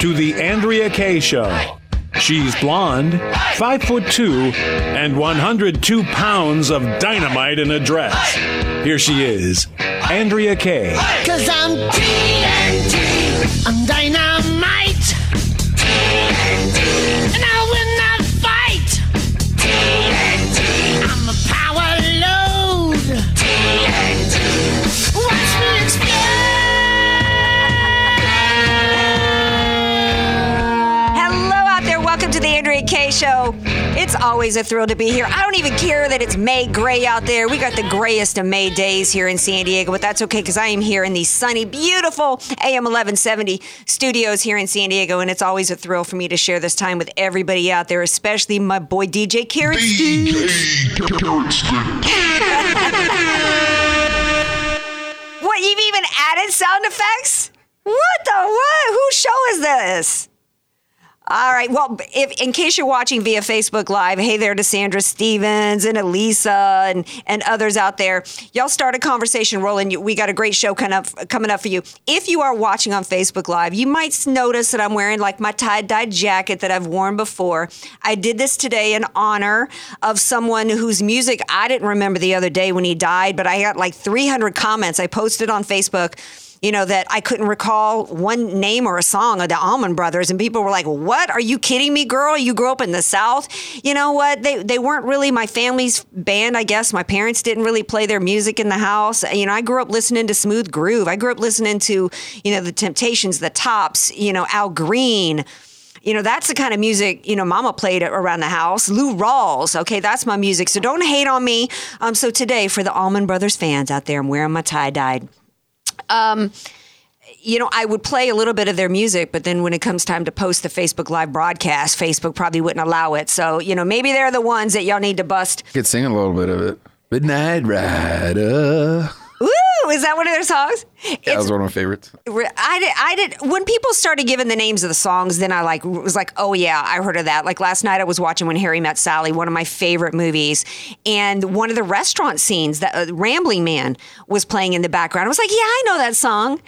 to the Andrea Kaye Show. She's blonde, five foot two, and 102 pounds of dynamite in a dress. Here she is, Andrea Kaye. Cause I'm TNT. I'm Show. It's always a thrill to be here. I don't even care that it's May gray out there. We got the grayest of May days here in San Diego, but that's okay because I am here in the sunny, beautiful AM 1170 studios here in San Diego, and it's always a thrill for me to share this time with everybody out there, especially my boy DJ Carrot What, you've even added sound effects? What the what? Whose show is this? All right. Well, if in case you're watching via Facebook Live, hey there to Sandra Stevens and Elisa and, and others out there. Y'all start a conversation rolling. We got a great show kind of coming up for you. If you are watching on Facebook Live, you might notice that I'm wearing like my tie-dye jacket that I've worn before. I did this today in honor of someone whose music I didn't remember the other day when he died, but I got like 300 comments. I posted on Facebook you know, that I couldn't recall one name or a song of the Allman Brothers. And people were like, What? Are you kidding me, girl? You grew up in the South? You know what? They, they weren't really my family's band, I guess. My parents didn't really play their music in the house. You know, I grew up listening to Smooth Groove. I grew up listening to, you know, the Temptations, the Tops, you know, Al Green. You know, that's the kind of music, you know, mama played around the house. Lou Rawls, okay, that's my music. So don't hate on me. Um, so today, for the Allman Brothers fans out there, I'm wearing my tie dyed um, you know, I would play a little bit of their music, but then when it comes time to post the Facebook Live broadcast, Facebook probably wouldn't allow it. So, you know, maybe they're the ones that y'all need to bust. I could sing a little bit of it. Midnight Rider. Ooh, is that one of their songs? That was one of my favorites. I did, I did. When people started giving the names of the songs, then I like was like, oh yeah, I heard of that. Like last night, I was watching When Harry Met Sally, one of my favorite movies, and one of the restaurant scenes that uh, Rambling Man was playing in the background. I was like, yeah, I know that song,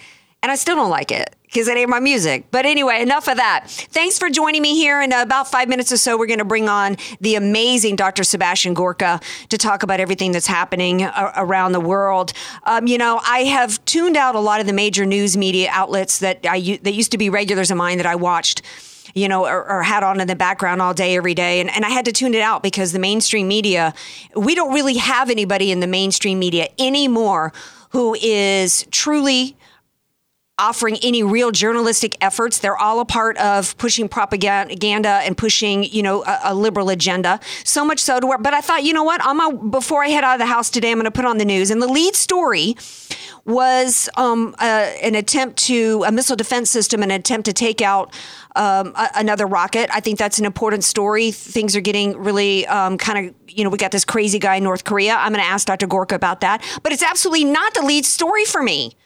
and I still don't like it because it ain't my music. But anyway, enough of that. Thanks for joining me here. In about five minutes or so, we're going to bring on the amazing Dr. Sebastian Gorka to talk about everything that's happening around the world. Um, you know, I have tuned out a lot of the major news media outlets that I that used to be regulars of mine that I watched. You know, or, or had on in the background all day, every day. And, and I had to tune it out because the mainstream media, we don't really have anybody in the mainstream media anymore who is truly offering any real journalistic efforts. They're all a part of pushing propaganda and pushing, you know, a, a liberal agenda. So much so to where, but I thought, you know what? On my before I head out of the house today, I'm going to put on the news. And the lead story was um, uh, an attempt to a missile defense system, an attempt to take out um, a, another rocket. I think that's an important story. Things are getting really um, kind of, you know, we got this crazy guy in North Korea. I'm going to ask Dr. Gorka about that, but it's absolutely not the lead story for me.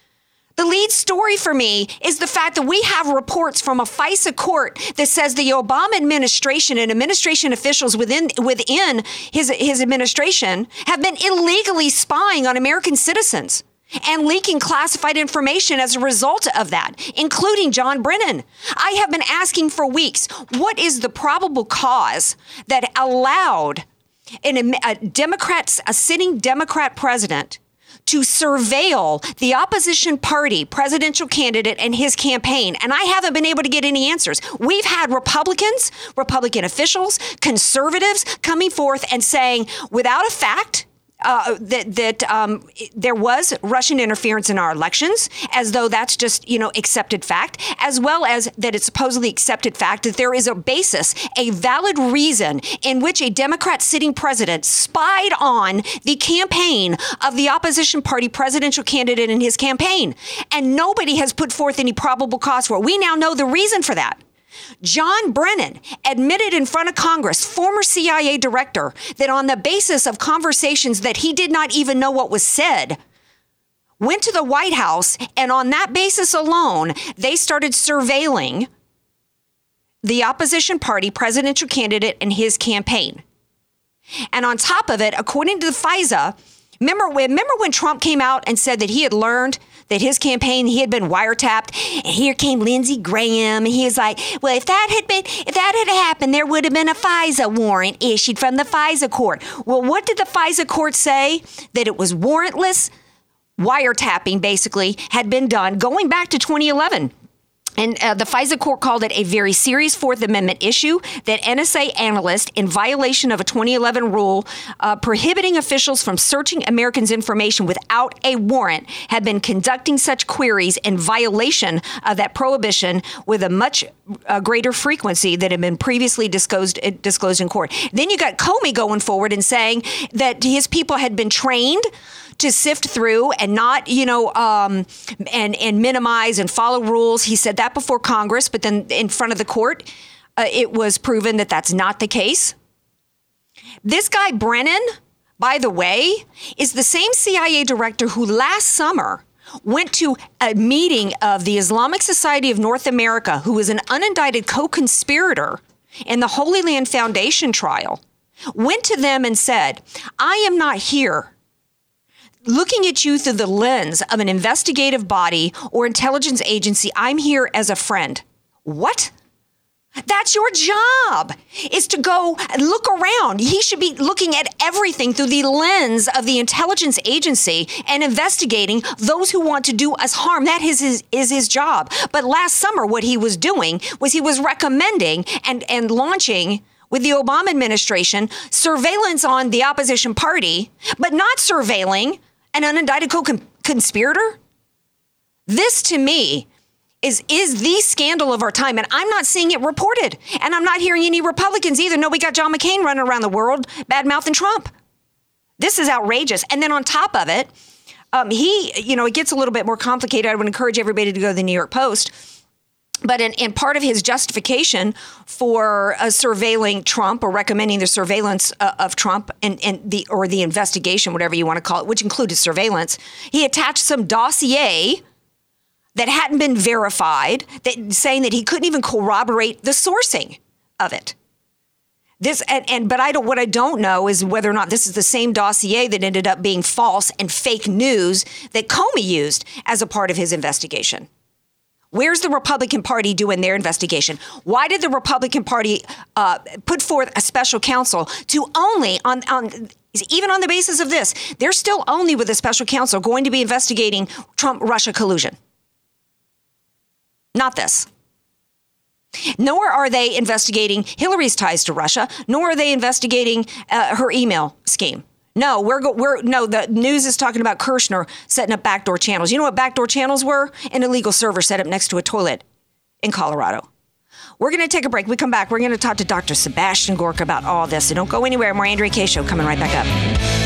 The lead story for me is the fact that we have reports from a FISA court that says the Obama administration and administration officials within within his his administration have been illegally spying on American citizens and leaking classified information as a result of that, including John Brennan. I have been asking for weeks, what is the probable cause that allowed an, a a sitting Democrat president to surveil the opposition party presidential candidate and his campaign. And I haven't been able to get any answers. We've had Republicans, Republican officials, conservatives coming forth and saying, without a fact, uh, that that um, there was Russian interference in our elections, as though that's just you know accepted fact, as well as that it's supposedly accepted fact that there is a basis, a valid reason in which a Democrat sitting president spied on the campaign of the opposition party presidential candidate in his campaign, and nobody has put forth any probable cause for it. We now know the reason for that. John Brennan admitted in front of Congress, former CIA director, that on the basis of conversations that he did not even know what was said, went to the White House, and on that basis alone, they started surveilling the opposition party presidential candidate and his campaign. And on top of it, according to the FISA, remember when, remember when Trump came out and said that he had learned that his campaign he had been wiretapped, and here came Lindsey Graham, and he was like, "Well, if that had been if that had happened, there would have been a FISA warrant issued from the FISA court." Well, what did the FISA court say? That it was warrantless wiretapping, basically, had been done going back to 2011. And uh, the FISA court called it a very serious Fourth Amendment issue that NSA analysts, in violation of a 2011 rule uh, prohibiting officials from searching Americans' information without a warrant, had been conducting such queries in violation of that prohibition with a much uh, greater frequency than had been previously disclosed, uh, disclosed in court. Then you got Comey going forward and saying that his people had been trained to sift through and not, you know, um, and and minimize and follow rules. He said that before Congress, but then in front of the court, uh, it was proven that that's not the case. This guy Brennan, by the way, is the same CIA director who last summer went to a meeting of the Islamic Society of North America, who was an unindicted co-conspirator in the Holy Land Foundation trial. Went to them and said, "I am not here." Looking at you through the lens of an investigative body or intelligence agency, I'm here as a friend. What? That's your job is to go look around. He should be looking at everything through the lens of the intelligence agency and investigating those who want to do us harm. That is his, is his job. But last summer, what he was doing was he was recommending and, and launching with the Obama administration surveillance on the opposition party, but not surveilling an unindicted co-conspirator? This to me is is the scandal of our time and I'm not seeing it reported. And I'm not hearing any Republicans either. No, we got John McCain running around the world bad mouthing Trump. This is outrageous. And then on top of it, um, he, you know, it gets a little bit more complicated. I would encourage everybody to go to the New York Post but in, in, part of his justification for uh, surveilling Trump or recommending the surveillance uh, of Trump and, and the or the investigation, whatever you want to call it, which included surveillance, he attached some dossier that hadn't been verified, that saying that he couldn't even corroborate the sourcing of it. This and, and but I don't what I don't know is whether or not this is the same dossier that ended up being false and fake news that Comey used as a part of his investigation. Where's the Republican Party doing their investigation? Why did the Republican Party uh, put forth a special counsel to only on, on even on the basis of this, they're still only with a special counsel going to be investigating Trump Russia collusion. Not this. Nor are they investigating Hillary's ties to Russia, nor are they investigating uh, her email scheme. No, we're go- we're no. The news is talking about Kushner setting up backdoor channels. You know what backdoor channels were? An illegal server set up next to a toilet in Colorado. We're going to take a break. We come back. We're going to talk to Dr. Sebastian Gorka about all this. So don't go anywhere. More Andrea Kaye Show coming right back up.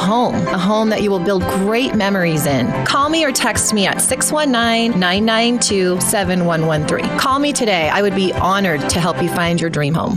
home, a home that you will build great memories in. Call me or text me at 619 992 7113. Call me today. I would be honored to help you find your dream home.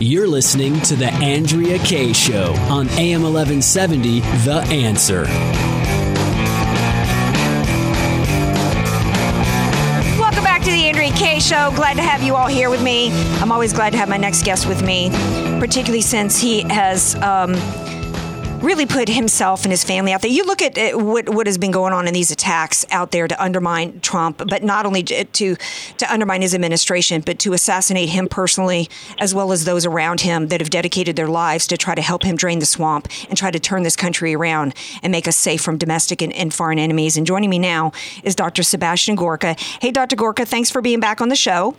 You're listening to The Andrea Kaye Show on AM 1170, The Answer. Welcome back to the Andrea Kaye Show. Glad to have you all here with me. I'm always glad to have my next guest with me, particularly since he has um, really put himself and his family out there. You look at uh, what what has been going on in these attacks out there to undermine Trump, but not only to to undermine his administration, but to assassinate him personally, as well as those around him that have dedicated their lives to try to help him drain the swamp and try to turn this country around and make us safe from domestic and, and foreign enemies. And joining me now is Dr. Sebastian Gorka. Hey, Dr. Gorka, thanks for being back on the show.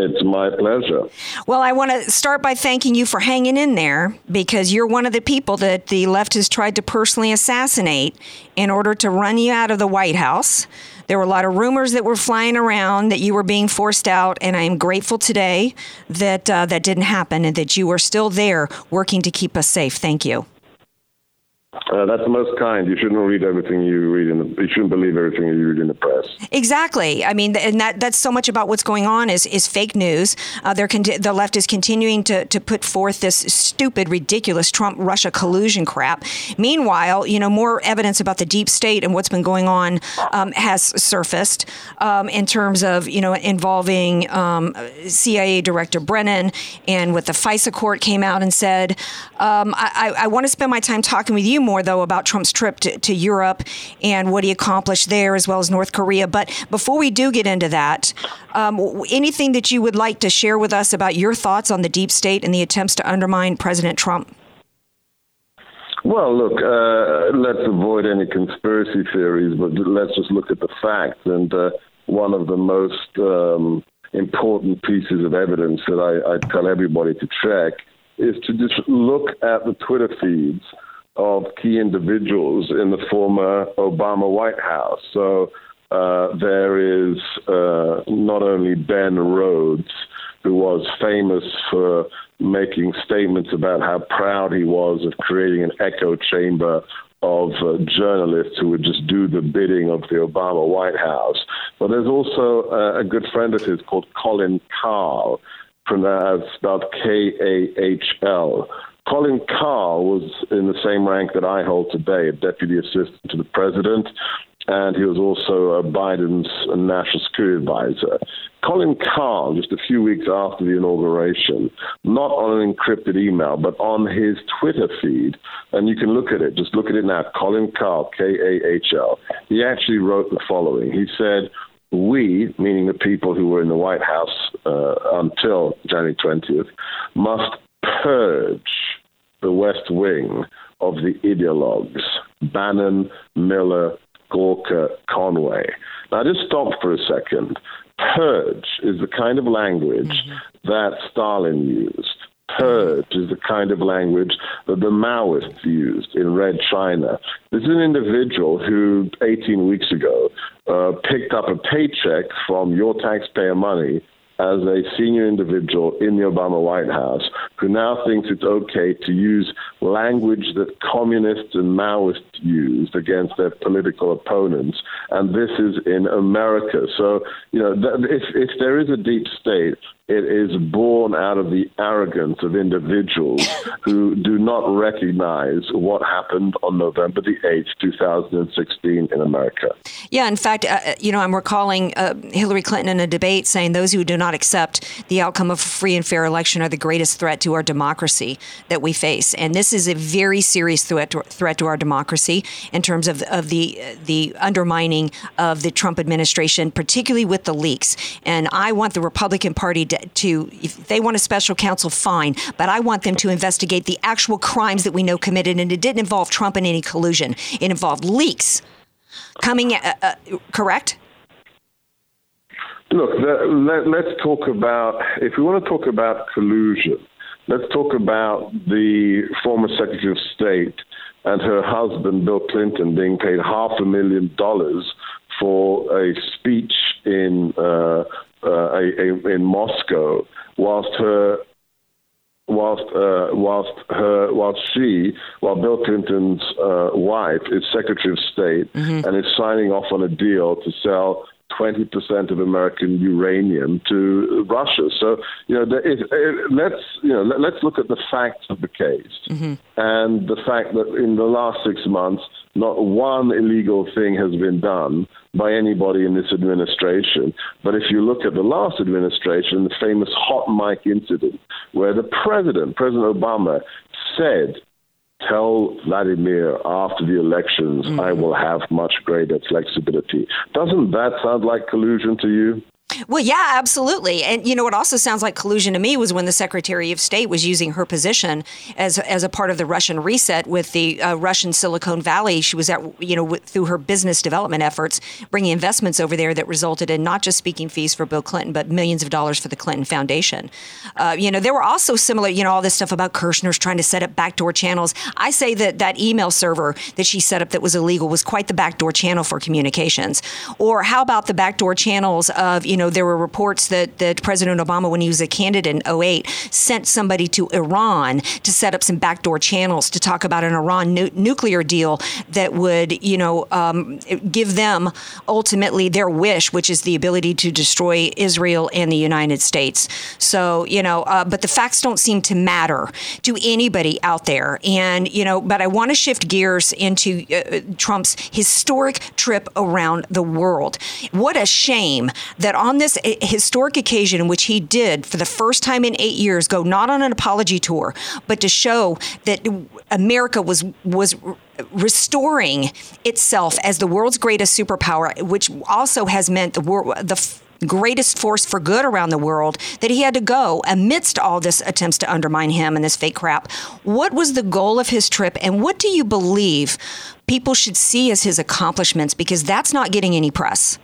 It's my pleasure. Well, I want to start by thanking you for hanging in there because you're one of the people that the left has tried to personally assassinate in order to run you out of the White House. There were a lot of rumors that were flying around that you were being forced out, and I am grateful today that uh, that didn't happen and that you are still there working to keep us safe. Thank you. Uh, that's the most kind. You shouldn't read everything you read in the. You shouldn't believe everything you read in the press. Exactly. I mean, and that that's so much about what's going on is is fake news. Uh, they're conti- the left is continuing to to put forth this stupid, ridiculous Trump Russia collusion crap. Meanwhile, you know, more evidence about the deep state and what's been going on um, has surfaced um, in terms of you know involving um, CIA Director Brennan and what the FISA court came out and said. Um, I, I, I want to spend my time talking with you more though about Trump's trip to, to Europe and what he accomplished there as well as North Korea. But before we do get into that, um, anything that you would like to share with us about your thoughts on the deep state and the attempts to undermine President Trump? Well, look, uh, let's avoid any conspiracy theories, but let's just look at the facts. And uh, one of the most um, important pieces of evidence that I, I tell everybody to check is to just look at the Twitter feeds of key individuals in the former Obama White House. So uh, there is uh, not only Ben Rhodes, who was famous for making statements about how proud he was of creating an echo chamber of uh, journalists who would just do the bidding of the Obama White House. But there's also uh, a good friend of his called Colin Kahl, pronounced K A H L. Colin Kahl was in the same rank that I hold today, a deputy assistant to the president, and he was also Biden's national security advisor. Colin Kahl, just a few weeks after the inauguration, not on an encrypted email, but on his Twitter feed, and you can look at it, just look at it now, Colin Kahl, K A H L, he actually wrote the following. He said, we, meaning the people who were in the White House uh, until January 20th, must purge the West Wing of the ideologues Bannon, Miller, Gorka, Conway. Now, just stop for a second. Purge is the kind of language that Stalin used. Purge is the kind of language that the Maoists used in Red China. This is an individual who, 18 weeks ago, uh, picked up a paycheck from your taxpayer money as a senior individual in the Obama White House who now thinks it's okay to use language that communists and Maoists used against their political opponents. And this is in America. So, you know, if, if there is a deep state, it is born out of the arrogance of individuals who do not recognize what happened on November the 8th, 2016 in America. Yeah, in fact, uh, you know, I'm recalling uh, Hillary Clinton in a debate saying those who do not accept the outcome of a free and fair election are the greatest threat to our democracy that we face. And this is a very serious threat to, threat to our democracy in terms of, of the the undermining of the Trump administration, particularly with the leaks. And I want the Republican Party to, to if they want a special counsel, fine, but I want them to investigate the actual crimes that we know committed. And it didn't involve Trump in any collusion. It involved leaks coming. Uh, uh, correct? Look, let, let's talk about, if we want to talk about collusion, let's talk about the former Secretary of State and her husband, Bill Clinton, being paid half a million dollars for a speech in, uh, uh, a, a, in Moscow, whilst her whilst uh, whilst her whilst she while Bill Clinton's uh, wife is Secretary of State and is signing off on a deal to sell. 20% of American uranium to Russia. So, you know, is, uh, let's, you know, let, let's look at the facts of the case and the fact that in the last six months, not one illegal thing has been done by anybody in this administration. But if you look at the last administration, the famous hot mic incident, where the president, President Obama, said, tell Vladimir after the elections, I mm. will have much greater flexibility. Doesn't that sound like collusion to you? Well, yeah, absolutely. And you know what also sounds like collusion to me was when the Secretary of State was using her position as as a part of the Russian reset with the uh, Russian Silicon Valley. She was at you know through her business development efforts, bringing investments over there that resulted in not just speaking fees for Bill Clinton, but millions of dollars for the Clinton Foundation. Uh, you know, there were also similar, you know, all this stuff about Kushner's trying to set up backdoor channels. I say that that email server that she set up that was illegal was quite the backdoor channel for communications. Or how about the backdoor channels of you know there were reports that, that President Obama, when he was a candidate in 08, sent somebody to Iran to set up some backdoor channels to talk about an Iran nu- nuclear deal that would, you know, um, give them ultimately their wish, which is the ability to destroy Israel and the United States. So, you know, uh, but the facts don't seem to matter to anybody out there. And, you know, but I want to shift gears into uh, Trump's historic trip around the world. What a shame that on this uh, historic occasion in which he did, for the first time in eight years, go not on an apology tour, but to show that America was was restoring itself as the world's greatest superpower, which also has meant the world the greatest force for good around the world that he had to go amidst all this attempts to undermine him and this fake crap. What was the goal of his trip and what do you believe people should see as his accomplishments? Because that's not getting any press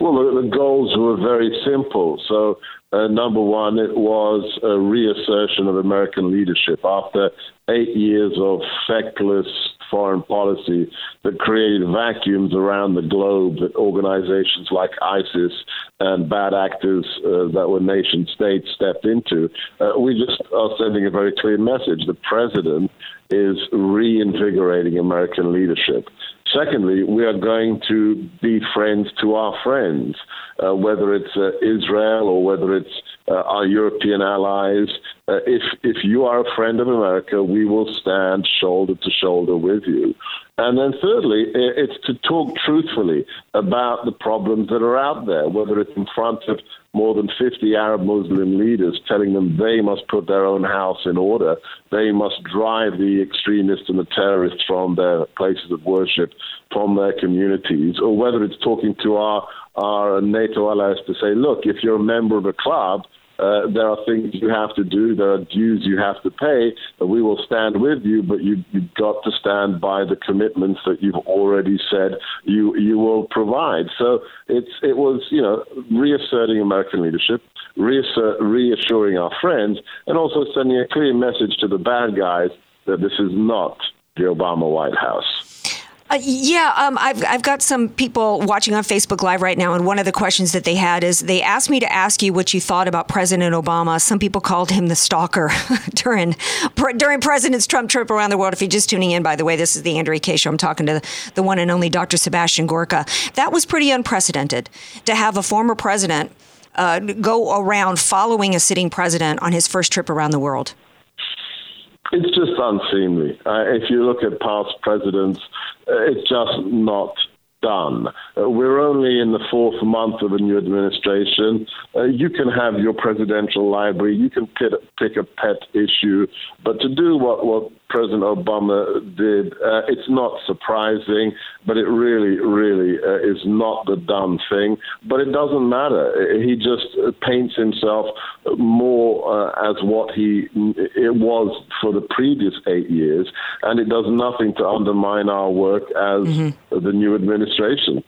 Well, the, the goals were very simple. So, uh, number one, it was a reassertion of American leadership after eight years of feckless foreign policy that created vacuums around the globe that organizations like ISIS and bad actors uh, that were nation states stepped into. Uh, we just are sending a very clear message. The president is reinvigorating American leadership. Secondly, we are going to be friends to our friends, uh, whether it's uh, Israel or whether it's uh, our European allies. Uh, if if you are a friend of America, we will stand shoulder to shoulder with you. And then thirdly, it's to talk truthfully about the problems that are out there, whether it's in front of more than 50 Arab Muslim leaders telling them they must put their own house in order, they must drive the extremists and the terrorists from their places of worship, from their communities, or whether it's talking to our, our NATO allies to say, look, if you're a member of a club, uh, there are things you have to do. There are dues you have to pay. And we will stand with you, but you, you've got to stand by the commitments that you've already said you you will provide. So it's it was you know reasserting American leadership, reassuring our friends, and also sending a clear message to the bad guys that this is not the Obama White House. Uh, yeah, um, I've, I've got some people watching on Facebook Live right now, and one of the questions that they had is they asked me to ask you what you thought about President Obama. Some people called him the stalker during pre- during President Trump trip around the world. If you're just tuning in, by the way, this is the Andrea Kaye show. I'm talking to the, the one and only Dr. Sebastian Gorka. That was pretty unprecedented to have a former president uh, go around following a sitting president on his first trip around the world. It's just unseemly. Uh, if you look at past presidents, uh, it's just not done. Uh, we're only in the fourth month of a new administration. Uh, you can have your presidential library, you can pick, pick a pet issue, but to do what, what President Obama did, uh, it's not surprising, but it really, really uh, is not the done thing. But it doesn't matter. He just paints himself more uh, as what he it was for the previous eight years, and it does nothing to undermine our work as the new administration.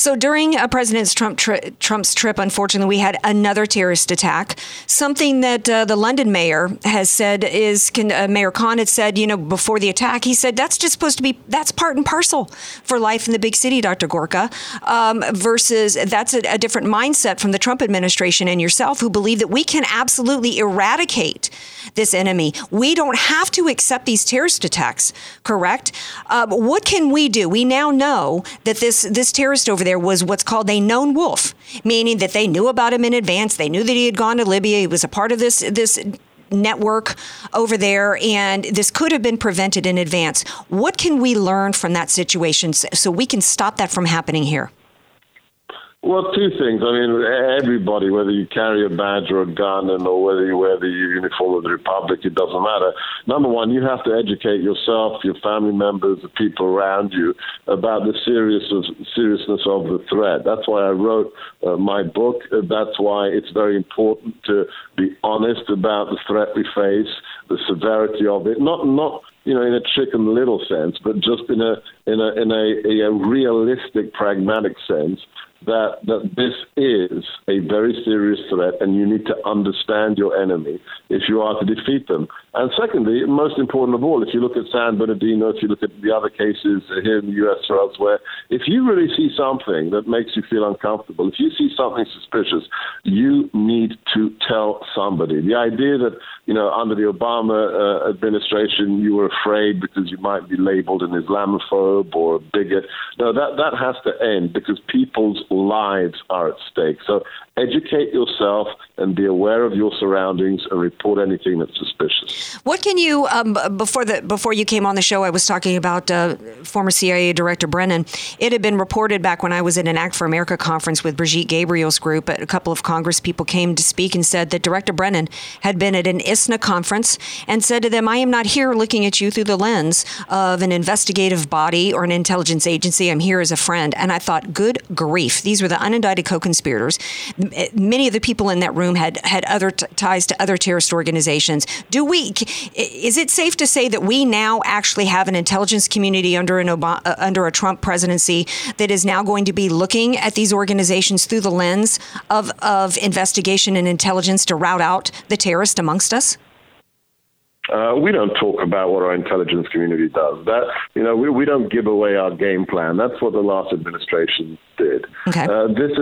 So during uh, President Trump tri- Trump's trip, unfortunately, we had another terrorist attack. Something that uh, the London mayor has said is can, uh, Mayor Khan had said, you know, before the attack, he said that's just supposed to be that's part and parcel for life in the big city, Dr. Gorka. Um, versus that's a, a different mindset from the Trump administration and yourself, who believe that we can absolutely eradicate this enemy. We don't have to accept these terrorist attacks. Correct? Um, what can we do? We now know that this this terrorist over there was what's called a known wolf, meaning that they knew about him in advance. They knew that he had gone to Libya. He was a part of this this network over there, and this could have been prevented in advance. What can we learn from that situation so we can stop that from happening here? Well, two things. I mean, everybody, whether you carry a badge or a gun, and or whether you wear the uniform of the Republic, it doesn't matter. Number one, you have to educate yourself, your family members, the people around you about the serious of, seriousness of the threat. That's why I wrote uh, my book. That's why it's very important to be honest about the threat we face, the severity of it. Not not you know in a chicken little sense, but just in a in a in a, a realistic, pragmatic sense that that this is a very serious threat, and you need to understand your enemy if you are to defeat them. And secondly, most important of all, if you look at San Bernardino, if you look at the other cases here in the U.S. or elsewhere, if you really see something that makes you feel uncomfortable, if you see something suspicious, you need to tell somebody. The idea that you know under the Obama uh, administration you were afraid because you might be labeled an Islamophobe or a bigot, no, that that has to end because people's lives are at stake. So educate yourself and be aware of your surroundings and report anything that's suspicious. What can you um, before the before you came on the show? I was talking about uh, former CIA Director Brennan. It had been reported back when I was at an Act for America conference with Brigitte Gabriel's group. A couple of Congress people came to speak and said that Director Brennan had been at an ISNA conference and said to them, "I am not here looking at you through the lens of an investigative body or an intelligence agency. I'm here as a friend." And I thought, "Good grief! These were the unindicted co-conspirators." Many of the people in that room had had other t- ties to other terrorist organizations. Do we? Is it safe to say that we now actually have an intelligence community under an uh, under a Trump presidency that is now going to be looking at these organizations through the lens of of investigation and intelligence to rout out the terrorist amongst us? Uh, we don't talk about what our intelligence community does. That you know, we, we don't give away our game plan. That's what the last administration did. Okay. Uh, this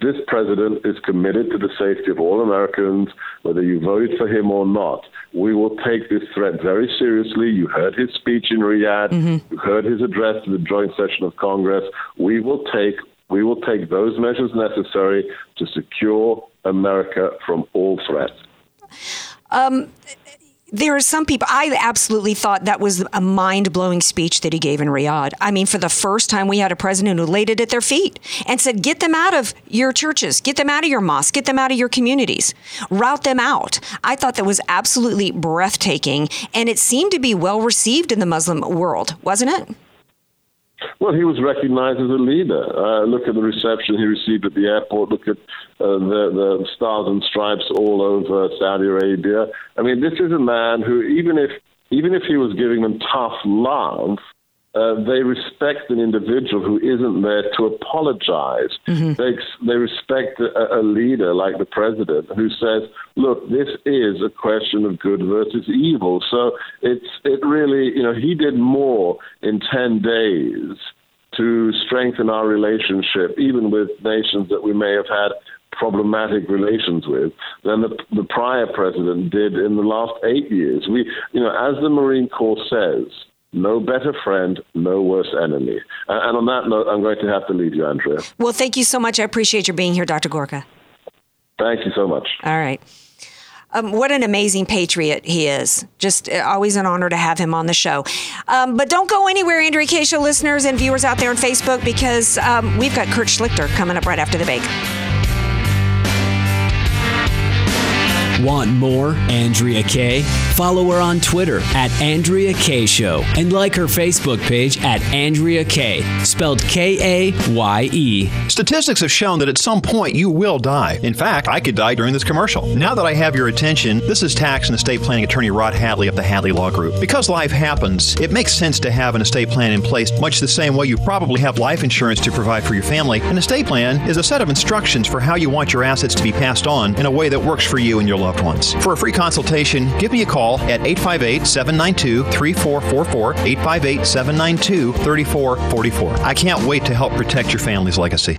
this president is committed to the safety of all Americans, whether you voted for him or not. We will take this threat very seriously. You heard his speech in Riyadh. You heard his address to the joint session of Congress. We will take we will take those measures necessary to secure America from all threats. Um, there are some people, I absolutely thought that was a mind blowing speech that he gave in Riyadh. I mean, for the first time, we had a president who laid it at their feet and said, Get them out of your churches, get them out of your mosques, get them out of your communities, route them out. I thought that was absolutely breathtaking, and it seemed to be well received in the Muslim world, wasn't it? Well, he was recognized as a leader. Uh, look at the reception he received at the airport. Look at uh, the, the stars and stripes all over Saudi Arabia. I mean, this is a man who, even if even if he was giving them tough love, uh, they respect an individual who isn't there to apologize. They, they respect a, a leader like the president who says, look, this is a question of good versus evil. So it's, it really, you know, he did more in 10 days to strengthen our relationship, even with nations that we may have had problematic relations with than the, the prior president did in the last eight years. We, you know, as the Marine Corps says, no better friend, no worse enemy. And, on that note, I'm going to have to leave you, Andrea. Well, thank you so much. I appreciate your being here, Dr. Gorka. Thank you so much. All right. Um, what an amazing patriot he is. Just uh, always an honor to have him on the show. Um, but don't go anywhere, Andrea Kaye Show listeners and viewers out there on Facebook, because um, we've got Kurt Schlichter coming up right after the break. Want more Andrea Kaye? Follow her on Twitter at Andrea Kaye Show and like her Facebook page at Andrea Kaye, spelled K A Y E. Statistics have shown that at some point you will die. In fact, I could die during this commercial. Now that I have your attention, this is tax and estate planning attorney Rod Hatley of the Hatley Law Group. Because life happens, it makes sense to have an estate plan in place, much the same way you probably have life insurance to provide for your family. An estate plan is a set of instructions for how you want your assets to be passed on in a way that works for you and your loved ones. For a free consultation, give me a call at 858 792 3444. 858 792 3444. I can't wait to help protect your family's legacy.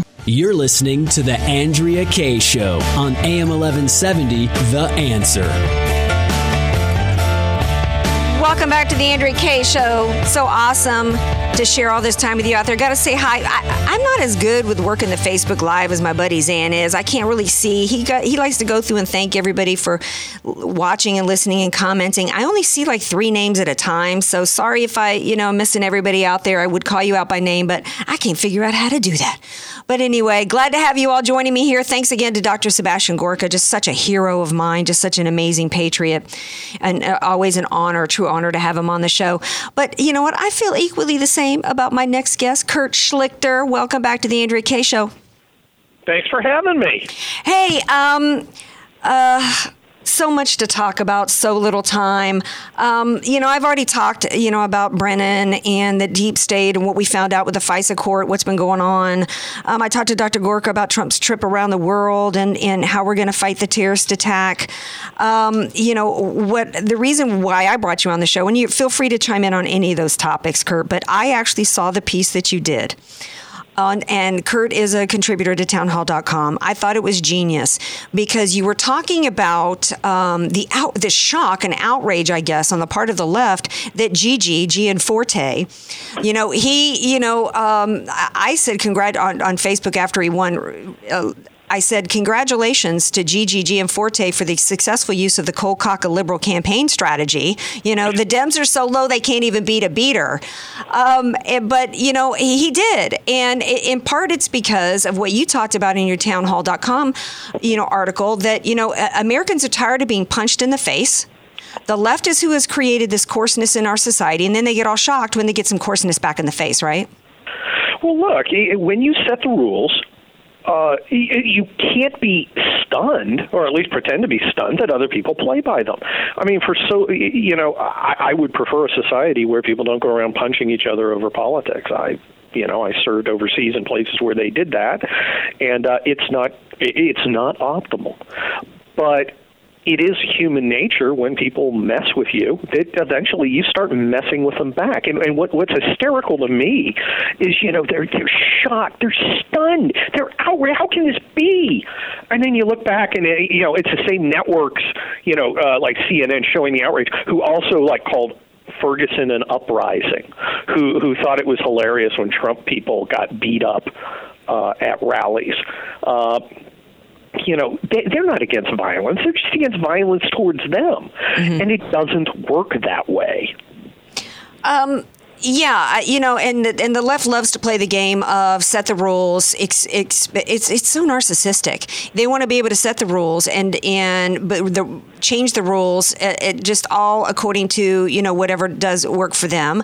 You're listening to The Andrea Kaye Show on AM 1170, The Answer. Welcome back to the Andrea Kaye Show. So awesome to share all this time with you out there. Got to say hi. I, I'm not as good with working the Facebook Live as my buddy Zan is. I can't really see. He got he likes to go through and thank everybody for watching and listening and commenting. I only see like three names at a time. So sorry if I you know missing everybody out there. I would call you out by name, but I can't figure out how to do that. But anyway, glad to have you all joining me here. Thanks again to Dr. Sebastian Gorka, just such a hero of mine, just such an amazing patriot, and uh, always an honor, true honor to have him on the show. But you know what? I feel equally the same about my next guest, Kurt Schlichter. Welcome back to the Andrea Kaye Show. Thanks for having me. Hey, um, uh, so much to talk about, so little time. Um, you know, I've already talked, you know, about Brennan and the deep state and what we found out with the FISA court, what's been going on. Um, I talked to Dr. Gorka about Trump's trip around the world and, and how we're going to fight the terrorist attack. Um, you know, what the reason why I brought you on the show, and you feel free to chime in on any of those topics, Kurt, but I actually saw the piece that you did. On, and Kurt is a contributor to townhall.com. I thought it was genius because you were talking about um, the out, the shock and outrage, I guess, on the part of the left that Gigi Gianforte, you know, he, you know, um, I said congrat on, on Facebook after he won. Uh, I said, Congratulations to GGG and Forte for the successful use of the cold cock a liberal campaign strategy. You know, the Dems are so low they can't even beat a beater. Um, but, you know, he, he did. And in part, it's because of what you talked about in your townhall.com, you know, article that, you know, Americans are tired of being punched in the face. The left is who has created this coarseness in our society, and then they get all shocked when they get some coarseness back in the face, right? Well, look, when you set the rules, uh, you can't be stunned, or at least pretend to be stunned that other people play by them. I mean, for so you know, I, I would prefer a society where people don't go around punching each other over politics. I you know I served overseas in places where they did that, and uh, it's not it's not optimal, but it is human nature when people mess with you that eventually you start messing with them back. And, and what, what's hysterical to me is, you know, they're they're shocked, they're stunned, they're outraged. How can this be? And then you look back and uh, you know it's the same networks, you know, uh, like CNN showing the outrage, who also like called. Ferguson an uprising, who who thought it was hilarious when Trump people got beat up uh, at rallies. Uh, you know, they, they're not against violence. They're just against violence towards them. And it doesn't work that way. Um, yeah, you know, and the, and the left loves to play the game of set the rules. It's it's it's, it's so narcissistic. They want to be able to set the rules and and but the change the rules uh, it just all according to you know whatever does work for them,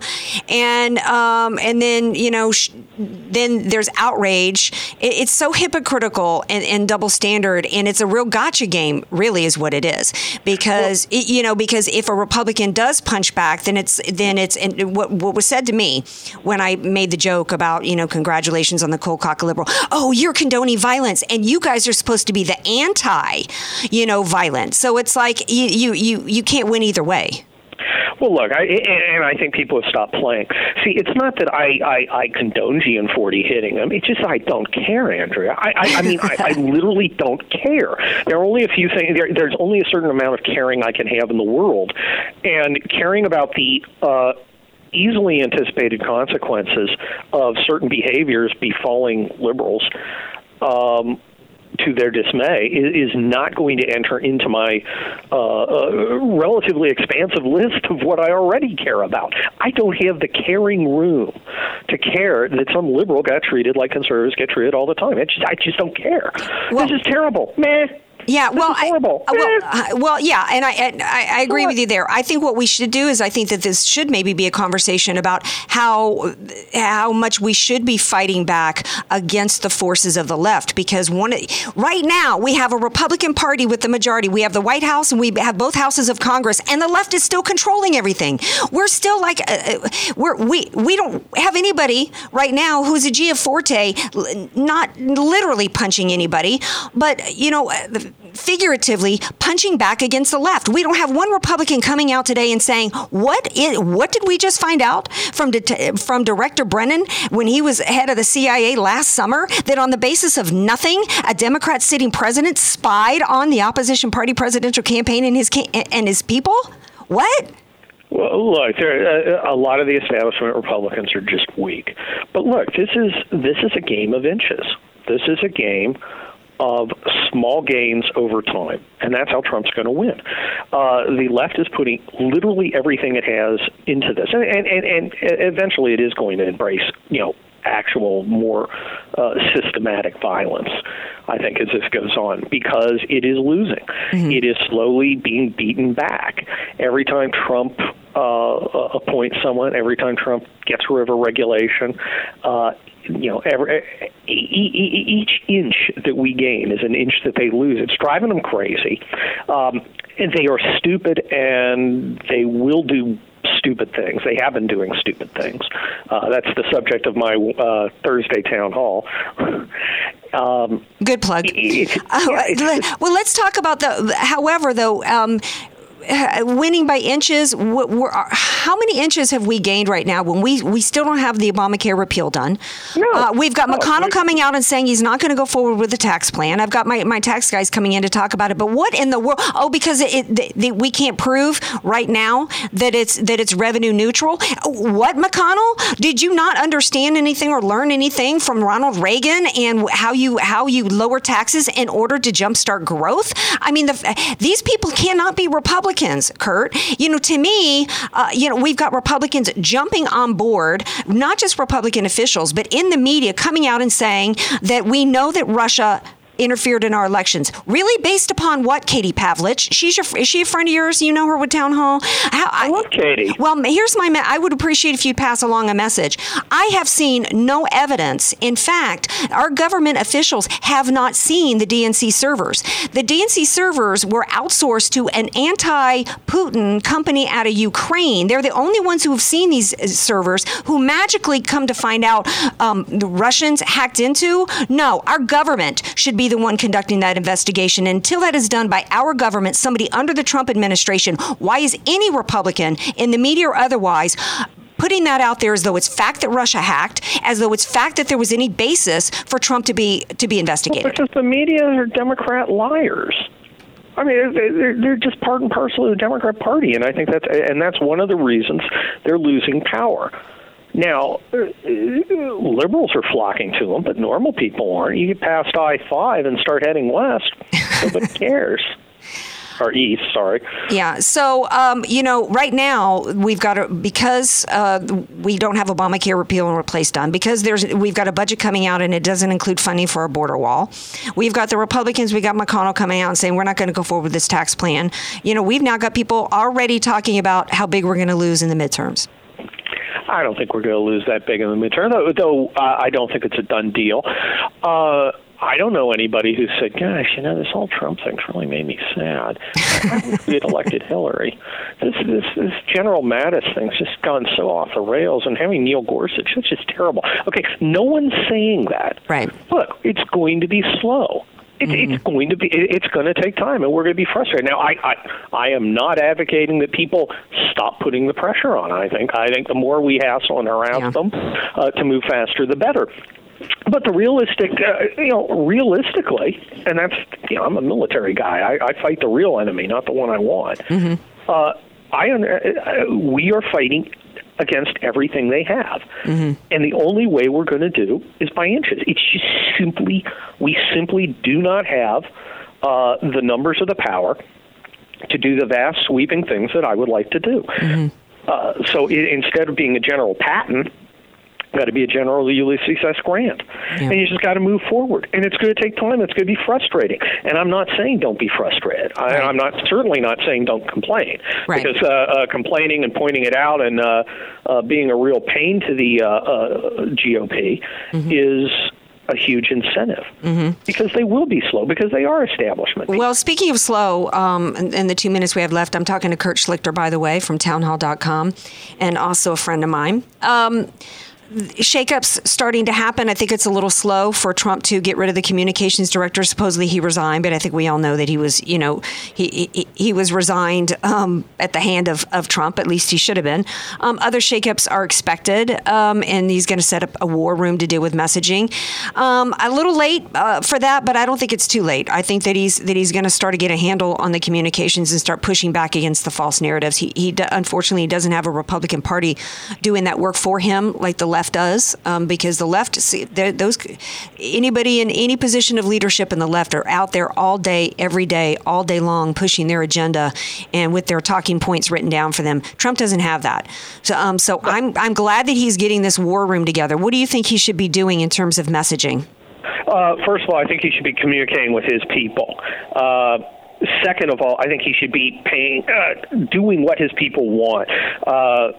and um and then you know sh- then there's outrage. It, it's so hypocritical and, and double standard, and it's a real gotcha game. Really, is what it is because it, you know because if a Republican does punch back, then it's then it's and what what was said to me when I made the joke about you know congratulations on the cold cock liberal. Oh, you're condoning violence, and you guys are supposed to be the anti, you know, violence. So it's like you you you, you can't win either way. Well, look, I, and I think people have stopped playing. See, it's not that I, I, I condone Gianforte hitting them. It's just I don't care, Andrea. I, I, I mean, I, I literally don't care. There are only a few things. There, there's only a certain amount of caring I can have in the world, and caring about the. Uh, easily anticipated consequences of certain behaviors befalling liberals um, to their dismay is, is not going to enter into my uh, uh, relatively expansive list of what I already care about. I don't have the caring room to care that some liberal got treated like conservatives get treated all the time. I just, I just don't care. this is terrible. Meh. Yeah, well. I, well, uh, well, yeah, and I, and I I agree with you there. I think what we should do is I think that this should maybe be a conversation about how how much we should be fighting back against the forces of the left because one right now we have a Republican Party with the majority. We have the White House and we have both houses of Congress, and the left is still controlling everything. We're still like uh, uh, we're we we don't have anybody right now who's a Gianforte, l- not literally punching anybody, but you know. uh, the- figuratively punching back against the left. We don't have one Republican coming out today and saying, "What? what did we just find out from from Director Brennan when he was head of the CIA last summer that on the basis of nothing, a Democrat sitting president spied on the opposition party presidential campaign and his and his people? What? Well, look, there, uh, a lot of the establishment Republicans are just weak. But look, this is this is a game of inches. This is a game of small gains over time, and that's how Trump's going to win. Uh, the left is putting literally everything it has into this, and, and and and eventually it is going to embrace, you know, actual more uh, systematic violence. I think as this goes on because it is losing. It is slowly being beaten back every time Trump uh, appoints someone. Every time Trump gets rid of a regulation. Uh, you know, every, e- e- e- each inch that we gain is an inch that they lose. It's driving them crazy. Um, and they are stupid, and they will do stupid things. They have been doing stupid things. Uh, that's the subject of my uh, Thursday town hall. Um, Good plug. Uh, well, let's talk about the. However, though. Um, winning by inches. wh- wh- are- How many inches have we gained right now when we, we still don't have the Obamacare repeal done? Uh, we've got McConnell coming out and saying he's not going to go forward with the tax plan. I've got my, my tax guys coming in to talk about it. But what in the world? Oh, because it, it, the, the, we can't prove right now that it's that it's revenue neutral. What McConnell? Did you not understand anything or learn anything from Ronald Reagan and how you how you lower taxes in order to jumpstart growth? I mean, the, these people cannot be Republicans, Kurt. You know, to me, uh, you know, we've got Republicans jumping on board, not just Republican officials, but in the media coming out and saying that we know that Russia interfered in our elections. Really, based upon what, Katie Pavlich? She's your, is she a friend of yours? You know her with Townhall. How, I love Katie. Well, here's my. Me- I would appreciate if you'd pass along a message. I have seen no evidence. In fact, our government officials have not seen the DNC servers. The DNC servers were outsourced to an anti-Putin company out of Ukraine. They're the only ones who have seen these uh, servers. Who magically come to find out um, the Russians hacked into. No, our government should be the one conducting that investigation. And Until that is done by our government, somebody under the Trump administration, why is any Republican in the media or otherwise? Putting that out there as though it's fact that Russia hacked, as though it's fact that there was any basis for Trump to be to be investigated. Because the media are Democrat liars. I mean, they're, they're just part and parcel of the Democrat Party, and I think that's and that's one of the reasons they're losing power. Now, uh, liberals are flocking to them, but normal people aren't. You get past I five and start heading west, nobody cares. Or east, sorry. Yeah. So, um, you know, right now we've got a, because uh, we don't have Obamacare repeal and replace done because there's we've got a budget coming out and it doesn't include funding for a border wall. We've got the Republicans. We got McConnell coming out and saying we're not going to go forward with this tax plan. You know, we've now got people already talking about how big we're going to lose in the midterms. I don't think we're going to lose that big in the midterm, though. though uh, I don't think it's a done deal. Uh, I don't know anybody who said, "Gosh, you know, this whole Trump thing's really made me sad." I wish we had elected Hillary. This this this General Mattis thing's just gone so off the rails, and having Neil Gorsuch, that's just terrible. Okay, no one's saying that. Right. Look, it's going to be slow. It's, it's going to be. It's going to take time, and we're going to be frustrated. Now, I, I, I am not advocating that people stop putting the pressure on. I think, I think the more we hassle and harass them uh, to move faster, the better. But the realistic, uh, you know, realistically, and that's, you know, I'm a military guy. I, I fight the real enemy, not the one I want. Uh, I, un- uh, we are fighting against everything they have. And the only way we're going to do is by inches. It's just simply, we simply do not have uh, the numbers of the power to do the vast sweeping things that I would like to do. Uh, so i instead of being a General Patton, got to be a General Ulysses S. Grant, and you just got to move forward. And it's going to take time. It's going to be frustrating. And I'm not saying don't be frustrated. I, I'm not certainly not saying don't complain Right. because uh, uh, complaining and pointing it out and uh, uh, being a real pain to the uh, uh, GOP is a huge incentive because they will be slow because they are establishment. Well, speaking of slow, um, in, in the two minutes we have left, I'm talking to Kurt Schlichter, by the way, from townhall.com, and also a friend of mine. Um, shakeups starting to happen. I think it's a little slow for Trump to get rid of the communications director. Supposedly he resigned, but I think we all know that he was, you know, he he, he was resigned um, at the hand of, of Trump. At least he should have been. Um, other shakeups are expected, um, and he's going to set up a war room to deal with messaging. Um, a little late uh, for that, but I don't think it's too late. I think that he's that he's going to start to get a handle on the communications and start pushing back against the false narratives. He, he unfortunately doesn't have a Republican Party doing that work for him like the left does, um, because the left, see, those anybody in any position of leadership in the left are out there all day, every day, all day long, pushing their agenda and with their talking points written down for them. Trump doesn't have that, so um, so I'm I'm glad that he's getting this war room together. What do you think he should be doing in terms of messaging? Uh, first of all, I think he should be communicating with his people. Uh, second of all, I think he should be paying, uh, doing what his people want. Uh,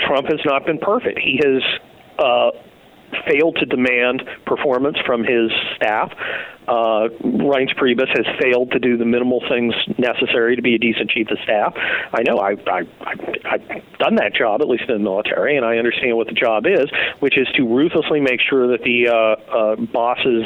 Trump has not been perfect. He has uh, failed to demand performance from his staff. Uh, Reince Priebus has failed to do the minimal things necessary to be a decent chief of staff. I know I, I, I, I've done that job, at least in the military, and I understand what the job is, which is to ruthlessly make sure that the uh, uh, boss's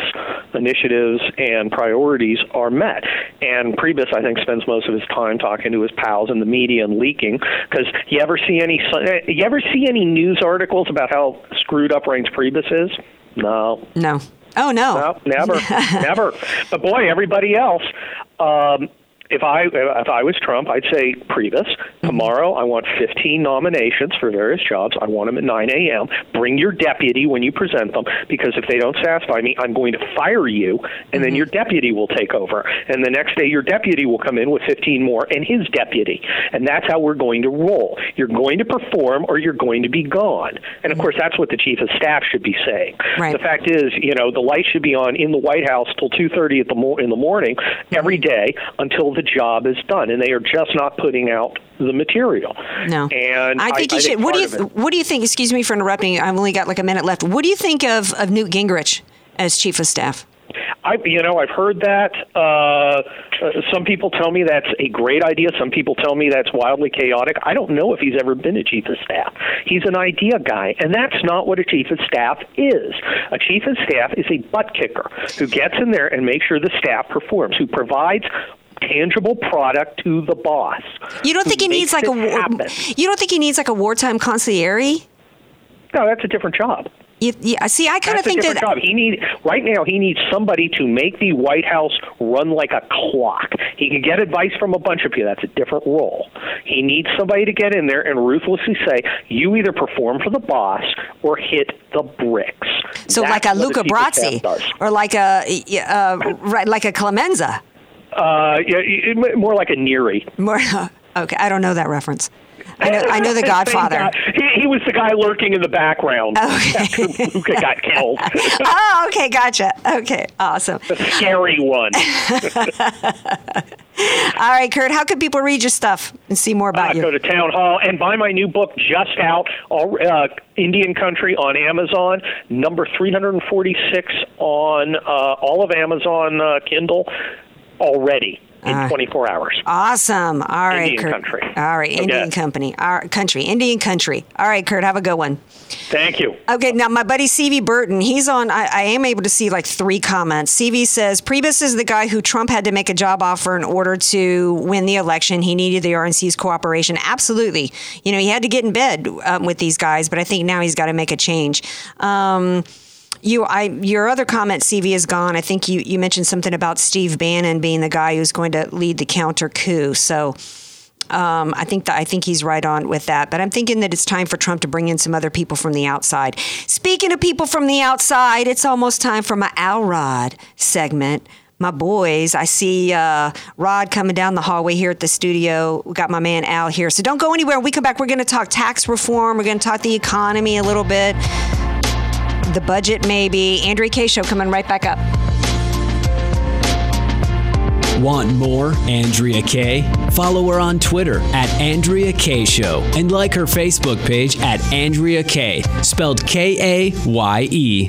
initiatives and priorities are met. And Priebus, I think, spends most of his time talking to his pals in the media and leaking. Because you ever see any you ever see any news articles about how screwed up Reince Priebus is? No. No. Oh no, no never, never. But boy, everybody else. Um, if I if I was Trump, I'd say Priebus. Mm-hmm. Tomorrow, I want 15 nominations for various jobs. I want them at 9 a.m. Bring your deputy when you present them, because if they don't satisfy me, I'm going to fire you, and then mm-hmm. your deputy will take over. And the next day, your deputy will come in with 15 more, and his deputy. And that's how we're going to roll. You're going to perform, or you're going to be gone. And of mm-hmm. course, that's what the chief of staff should be saying. Right. The fact is, you know, the light should be on in the White House till 2:30 at the mo- in the morning every day until the job is done, and they are just not putting out the material. No, and I think I, you I should. think What do you What do you think? Excuse me for interrupting. I've only got like a minute left. What do you think of of Newt Gingrich as chief of staff? I, you know, I've heard that. Uh, uh, some people tell me that's a great idea. Some people tell me that's wildly chaotic. I don't know if he's ever been a chief of staff. He's an idea guy, and that's not what a chief of staff is. A chief of staff is a butt kicker who gets in there and makes sure the staff performs, who provides tangible product to the boss. You don't think he needs like a war, you don't think he needs like a wartime consigliere? No, that's a different job. You, yeah, see, I kind of That's think a different that job. He need right now. He needs somebody to make the White House run like a clock. He can get advice from a bunch of people. That's a different role. He needs somebody to get in there and ruthlessly say, "You either perform for the boss or hit the bricks." so That's like a Luca chief of staff Brasi or like a uh, right, like a Clemenza. Uh, yeah, it- more like a Neri. More okay, I don't know that reference. I know I know the Godfather. He, he was the guy lurking in the background Okay. after Luca got killed. oh, okay, gotcha. Okay, awesome. the scary one. All right, Kurt, how can people read your stuff and see more about Uh, you? go to town hall and buy my new book just out all, uh, indian country on amazon number 346 on uh, all of amazon uh, kindle already in Ah. 24 hours Awesome. All right, Indian Kurt. country. All right, Okay. Indian company. All right, country. Indian country. All right, Kurt, have a good one. thank you Okay, now my buddy CV Burton, he's on. I, I am able to see like three comments. CV says Priebus is the guy who Trump had to make a job offer in order to win the election. He needed the RNC's cooperation. Absolutely, you know he had to get in bed um, with these guys, but I think now he's got to make a change. Um, you, I, your other comment, CV, is gone. I think you, you mentioned something about Steve Bannon being the guy who's going to lead the counter coup. So. Um, I think that I think he's right on with that, but I'm thinking that it's time for Trump to bring in some other people from the outside. Speaking of people from the outside, it's almost time for my Al Rod segment. My boys, I see uh, Rod coming down the hallway here at the studio. We got my man Al here, so don't go anywhere. When we come back, we're going to talk tax reform. We're going to talk the economy a little bit, the budget maybe. Andrea Kaye show coming right back up. Want more Andrea Kaye? Follow her on Twitter at Andrea Kaye Show and like her Facebook page at Andrea Kaye, spelled K A Y E.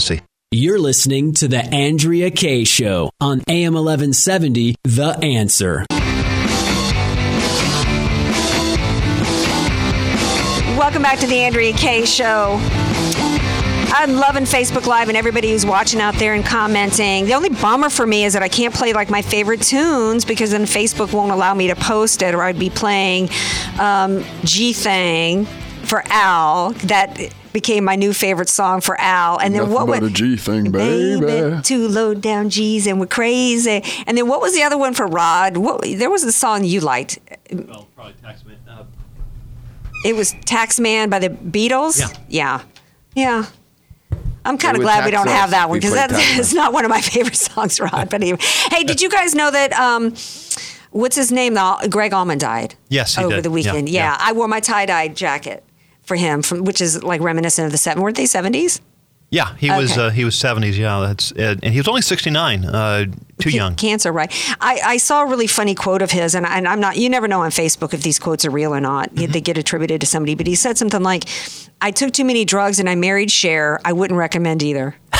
You're listening to The Andrea Kaye Show on AM 1170, The Answer. Welcome back to the Andrea Kaye Show. I'm loving Facebook Live and everybody who's watching out there and commenting. The only bummer for me is that I can't play like my favorite tunes because then Facebook won't allow me to post it, or I'd be playing um, G Thing for Al. That became my new favorite song for Al. And then Nothing what was would a G thing, baby. Two low down G's and we're crazy. And then what was the other one for Rod? What, there was a song you liked. Well, probably tax uh, It was Taxman by the Beatles. Yeah. Yeah. Yeah. I'm kind of glad we don't us have that one because played that's Taxman. not one of my favorite songs, Rod. But anyway, hey, did you guys know that? Um, what's his name? The, Gregg Allman died. Yes, he over did. the weekend. Yeah, Yeah, yeah. I wore my tie dye jacket for him, from which is like reminiscent of the seven. Weren't they seventies? Yeah, he was uh, he was 70s. Yeah, that's uh, and he was only 69, uh, too young. Cancer, right? I, I saw a really funny quote of his, and, I, and I'm not. You never know on Facebook if these quotes are real or not. Mm-hmm. They get attributed to somebody, but he said something like, "I took too many drugs and I married Cher. I wouldn't recommend either."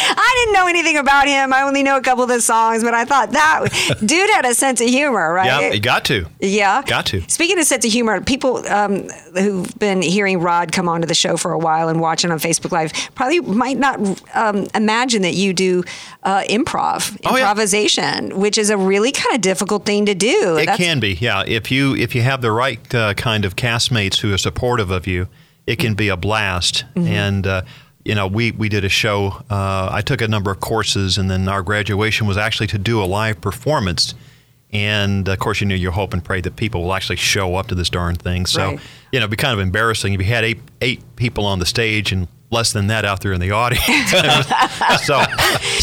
I didn't know anything about him. I only know a couple of the songs, but I thought that dude had a sense of humor, right? Yeah, he got to. Yeah. Got to. Speaking of sense of humor, people um, who've been hearing Rod come onto the show for a while and watching on Facebook Live probably might not um, imagine that you do uh, improv, Oh, yeah. improvisation, which is a really kind of difficult thing to do. It That's- can be, yeah. If you if you have the right uh, kind of castmates who are supportive of you, it can be a blast. Mm-hmm. And uh, you know, we we did a show. Uh, I took a number of courses, and then our graduation was actually to do a live performance. And of course, you know, you hope and pray that people will actually show up to this darn thing. So, Right. you know, it'd be kind of embarrassing if you had eight eight people on the stage and less than that out there in the audience. so,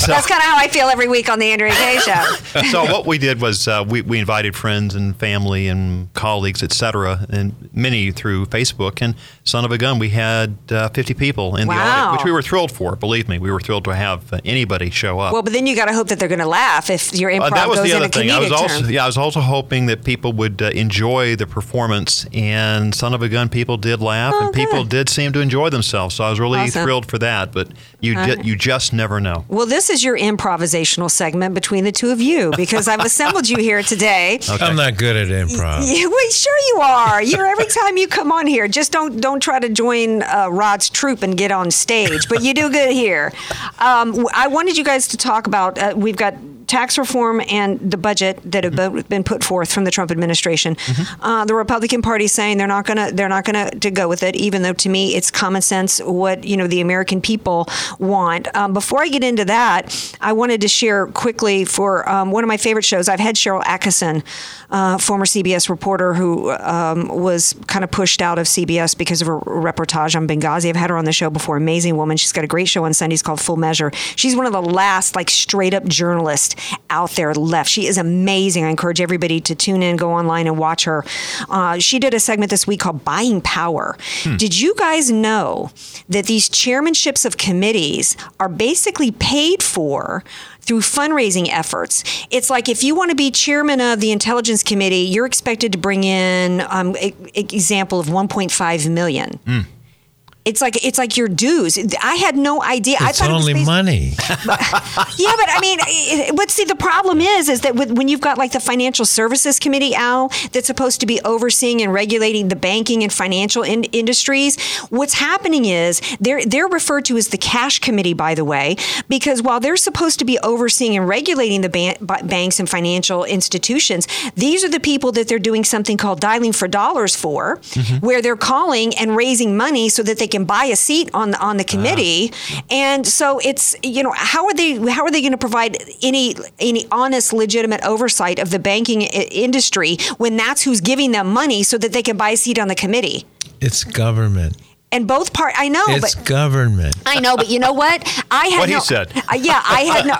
so That's kind of how I feel every week on the Andrea Kaye show. so what we did was uh, we, we invited friends and family and colleagues, et cetera, and many through Facebook. And son of a gun, we had uh, 50 people in the Wow. audience, which we were thrilled for. Believe me, we were thrilled to have uh, anybody show up. Well, but then you got to hope that they're going to laugh if your improv Uh, that was goes the in other a thing. I was also term. yeah, I was also hoping that people would uh, enjoy the performance, and son of a gun, people did laugh, Oh, and people did seem to enjoy themselves. So I was really Awesome. thrilled for that. But you ju- you just never know. Well, this is your improvisational segment between the two of you because I've assembled you here today. I'm not good at improv. Yeah, well, sure you are. You're every time you come on here. Just don't don't try to join uh, Rod's troop and get on stage. But you do good here. Um, I wanted you guys to talk about. Uh, we've got tax reform and the budget that have both been put forth from the Trump administration. Uh, the Republican Party saying they're not gonna they're not gonna to go with it, even though to me it's common sense what you know the American people want. Um, before I get into that, I wanted to share quickly for um, one of my favorite shows. I've had Sharyl Attkisson, uh, former CBS reporter who um, was kind of pushed out of CBS because of her reportage on Benghazi. I've had her on the show before. Amazing woman. She's got a great show on Sundays called Full Measure. She's one of the last like straight up journalists out there left. She is amazing. I encourage everybody to tune in, go online, and watch her. Uh, she did a segment this week called Buying Power. Did you guys know that these chairmanships of committees are basically paid for? Through fundraising efforts, it's like if you want to be chairman of the Intelligence Committee, you're expected to bring in um, e- example of 1.5 million. It's like it's like your dues. I had no idea. I It's thought only it was based- money. yeah, but I mean, it- but see, the problem is, is that with, when you've got like the Financial Services Committee, Al, that's supposed to be overseeing and regulating the banking and financial in- industries, what's happening is they're they're referred to as the Cash Committee, by the way, because while they're supposed to be overseeing and regulating the ban- ba- banks and financial institutions, these are the people that they're doing something called dialing for dollars for, mm-hmm. where they're calling and raising money so that they can buy a seat on the, on the ah. committee, and so it's you know how are they how are they going to provide any any honest legitimate oversight of the banking industry when that's who's giving them money so that they can buy a seat on the committee? It's government. And both part I know, It's but government. I know, but you know what? I had What he no, said. Uh, yeah, I had no.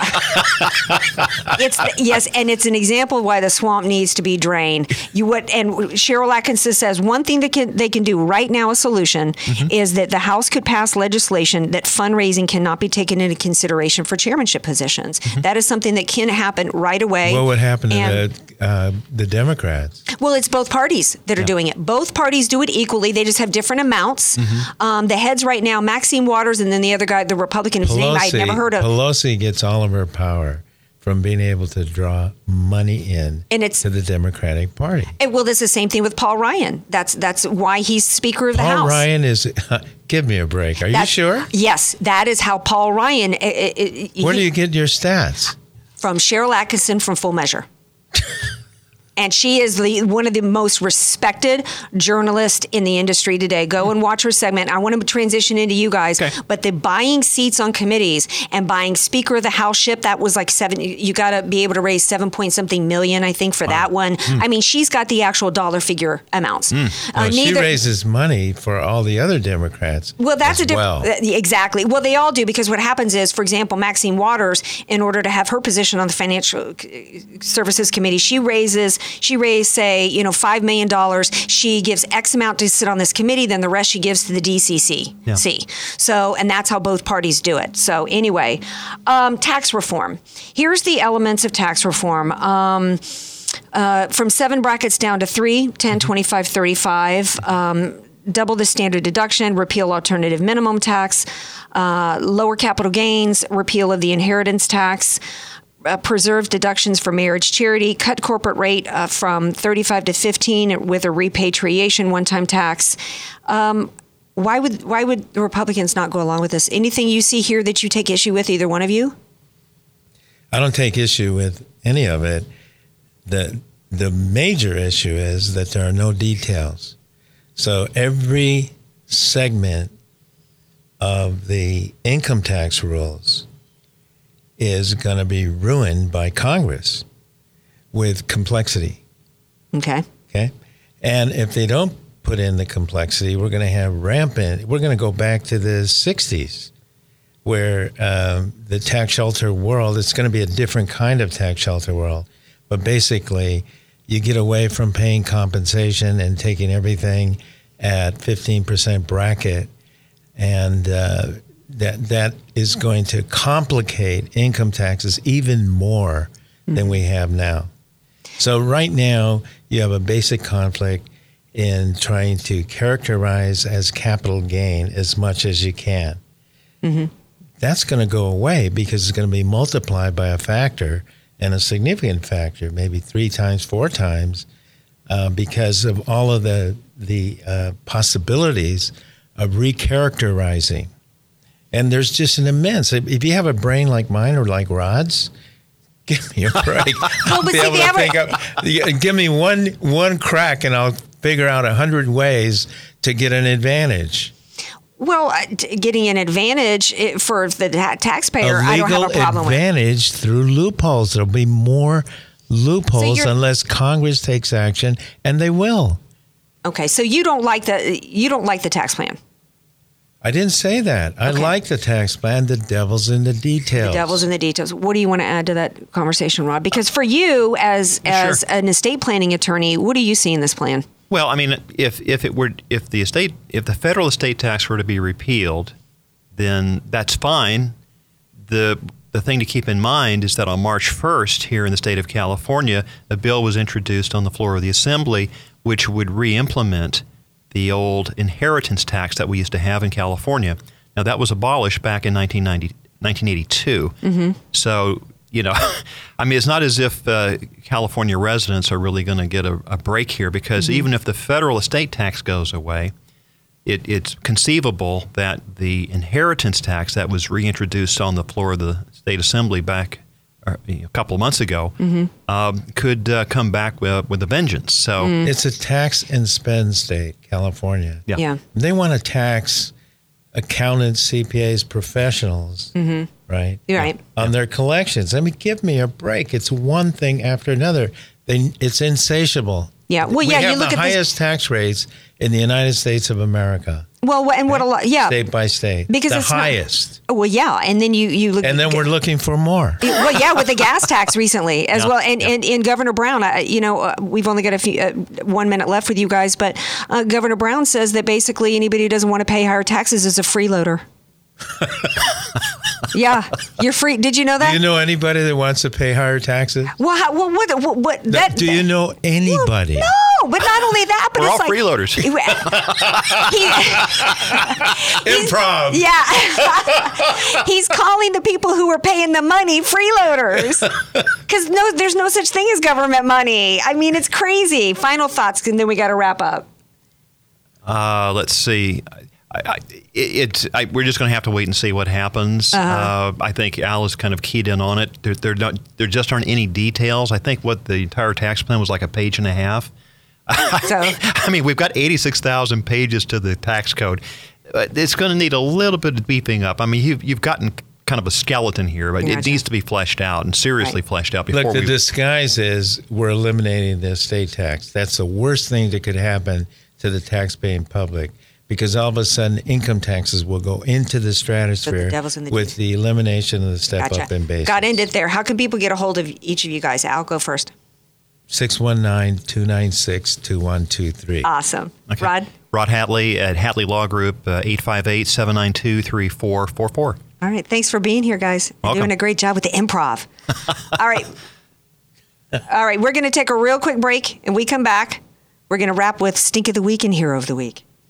it's yes, and it's an example of why the swamp needs to be drained. You what? And Sharyl Attkisson says one thing that can they can do right now, a solution, Mm-hmm. is that the House could pass legislation that fundraising cannot be taken into consideration for chairmanship positions. That is something that can happen right away. Mm-hmm. What would happen to the, uh, the Democrats? well, it's both parties that are doing it. Both parties do it equally. They just have different amounts. Mm-hmm. Um, the heads right now, Maxine Waters, and then the other guy, the Republican, whose name I'd never heard of. Pelosi gets all of her power from being able to draw money in And it's- to the Democratic Party. And, well, is the same thing with Paul Ryan. That's that's why he's Speaker of the House. Paul. Ryan is. give me a break. Are you sure? Yes, that is how Paul Ryan. uh, uh, uh, Where do you get your stats? from Sharyl Attkisson from Full Measure. And she is the, one of the most respected journalists in the industry today. Go and watch her segment. I want to transition into you guys. okay. But the buying seats on committees and buying Speaker of the House ship, that was like seven, you got to be able to raise seven point something million, I think, for that one. Hmm. I mean, she's got the actual dollar figure amounts. Hmm. Uh, Well, she neither- raises money for all the other Democrats. Well, that's a well. Uh, different. Exactly. Well, they all do because what happens is, for example, Maxine Waters, in order to have her position on the Financial Services Committee, she raises, she raised, say, you know, five million dollars. She gives X amount to sit on this committee, then the rest she gives to the DCC. Yeah. See, so and that's how both parties do it. So anyway, um, tax reform. Here's the elements of tax reform. Um, uh, from seven brackets down to three 10 25 35 um, double the standard deduction repeal alternative minimum tax uh, lower capital gains repeal of the inheritance tax uh, preserve deductions for marriage charity cut corporate rate uh, from 35 to 15 with a repatriation one-time tax um, why would why would the republicans not go along with this anything you see here that you take issue with either one of you I don't take issue with any of it. The the major issue is that there are no details. So every segment of the income tax rules is going to be ruined by Congress with complexity. okay Okay. And if they don't put in the complexity, we're going to have rampant, we're going to go back to the 60s where um, the tax shelter world, it's going to be a different kind of tax shelter world. But basically, you get away from paying compensation and taking everything at 15% bracket. And uh, that, that is going to complicate income taxes even more than we have now. So right now, you have a basic conflict in trying to characterize as capital gain as much as you can. That's going to go away because it's going to be multiplied by a factor and a significant factor, maybe three times, four times, uh, because of all of the the uh, possibilities of recharacterizing. And there's just an immense. If if you have a brain like mine or like Rod's, give me a break. I'll but be see, able they to think up. Give me one one crack, and I'll figure out a hundred ways to get an advantage. Well, uh, getting an advantage for the ta- taxpayer, a I don't have a problem with. advantage through loopholes. There'll be more loopholes you're- unless Congress takes action, and they will. Okay, so you don't like the you don't like the tax plan. I didn't say that. I like the tax plan. The devil's in the details. The devil's in the details. What do you want to add to that conversation, Rob? Because for you, as as an estate planning attorney, what do you see in this plan? Well, I mean, if if it were if the estate if the federal estate tax were to be repealed, then that's fine. The the thing to keep in mind is that on March 1st, here in the state of California, a bill was introduced on the floor of the Assembly which would re-implement the old inheritance tax that we used to have in California. Now, that was abolished back in 1990, 1982. Mm-hmm. So, you know, I mean, it's not as if uh, California residents are really going to get a, a break here because Mm-hmm. even if the federal estate tax goes away, it, it's conceivable that the inheritance tax that was reintroduced on the floor of the state assembly back a couple of months ago Mm-hmm. um, could uh, come back with, with a vengeance. So, It's a tax and spend state, California. yeah. Yeah. They want to tax accountants, CPAs, professionals, Mm-hmm. right? You're right. On their collections. I mean, give me a break. It's one thing after another. They, it's insatiable. Yeah. Well, we yeah, you look the at this- highest tax rates in the United States of America, Well, and what a lot. Yeah. state by state. Because the it's not- highest. Well, yeah, and then you you look. and then we're looking for more. well, yeah, with the gas tax recently as Yeah, well, and, yeah. and and Governor Brown, I, you know, uh, we've only got a few uh, one minute left with you guys, but uh, Governor Brown says that basically anybody who doesn't want to pay higher taxes is a freeloader. yeah, you're free. Did you know that? Do you know anybody that wants to pay higher taxes? well, how, well, what, what, what that? Do you know anybody? No, but not only that, but We're it's all like, freeloaders. He, he's- Improv. Yeah. He's calling the people who are paying the money freeloaders. Because no, there's no such thing as government money. I mean, it's crazy. Final thoughts, and then we got to wrap up. Uh, let's see. I, I, it, I, we're just going to have to wait and see what happens. uh I think Al is kind of keyed in on it. There, there, not, there just aren't any details. I think what the entire tax plan was like a page and a half. So, I mean, we've got 86,000 pages to the tax code. Uh, It's going to need a little bit of beefing up. I mean, you've, you've gotten kind of a skeleton here, but it needs to be fleshed out and seriously Right. fleshed out before Look, the we. disguise is we're eliminating the estate tax. That's the worst thing that could happen to the tax-paying public because all of a sudden income taxes will go into the stratosphere devil's in the with the elimination of the step up in base. Got into it there. How can people get a hold of each of you guys? I'll go first. 619-296-2123. Awesome. Okay. Rod? Rod Hatley at Hatley Law Group, uh, 858 792 3444. All right. Thanks for being here, guys. You're doing a great job with the improv. All right. All right. We're going to take a real quick break, and we come back. We're going to wrap with Stink of the Week and Hero of the Week.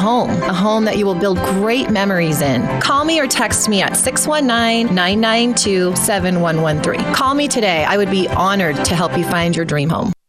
home, a home that you will build great memories in. Call me or text me at 619 992 7113. Call me today. I would be honored to help you find your dream home.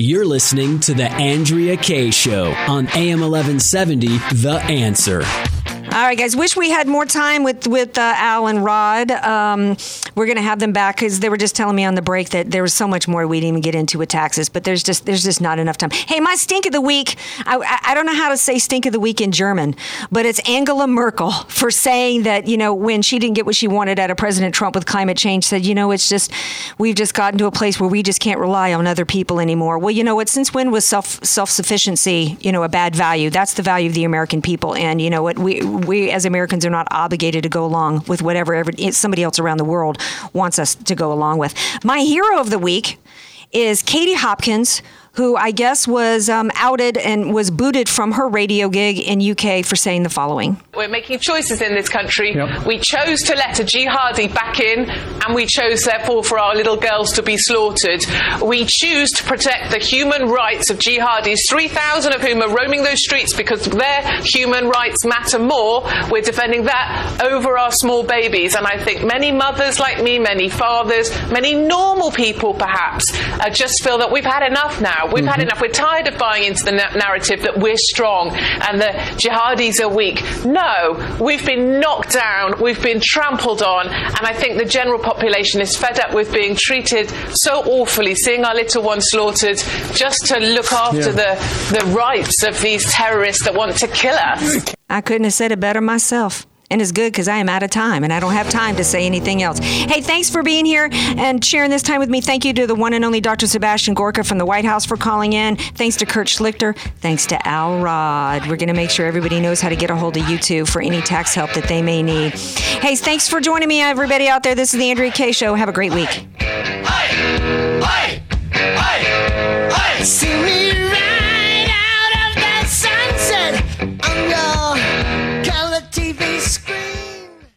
You're listening to The Andrea Kaye Show on AM 1170, The Answer. All right, guys. Wish we had more time with with uh, Al and Rod. Um, we're to have them back because they were just telling me on the break that there was so much more we didn't even get into with taxes. But there's just there's just not enough time. Hey, my stink of the week. I, I, I don't know how to say stink of the week in German, but it's Angela Merkel for saying that you know when she didn't get what she wanted out of President Trump with climate change, said you know it's just we've just gotten to a place where we just can't rely on other people anymore. Well, you know what? Since when was self self sufficiency you know a bad value? That's the value of the American people, and you know what we we as Americans are not obligated to go along with whatever every, somebody else around the world wants us to go along with. My hero of the week is Katie Hopkins, who I guess was um, outed and was booted from her radio gig in UK for saying the following. We're making choices in this country. We chose to let a jihadi back in, and we chose, therefore, for our little girls to be slaughtered. We choose to protect the human rights of jihadis, 3,000 of whom are roaming those streets because their human rights matter more. We're defending that over our small babies. And I think many mothers like me, many fathers, many normal people perhaps, uh, just feel that we've had enough now. Now. We've had mm-hmm. enough. We're tired of buying into the na- narrative that we're strong and the jihadis are weak. No, we've been knocked down, we've been trampled on, and I think the general population is fed up with being treated so awfully, seeing our little ones slaughtered just to look after Yeah. the, the rights of these terrorists that want to kill us. I couldn't have said it better myself. And it's good because I am out of time and I don't have time to say anything else. Hey, thanks for being here and sharing this time with me. Thank you to the one and only Dr. Sebastian Gorka from the White House for calling in. Thanks to Kurt Schlichter. Thanks to Al Rod. We're going to make sure everybody knows how to get a hold of you two for any tax help that they may need. Hey, thanks for joining me, everybody out there. This is the Andrea Kaye. Show. Have a great week.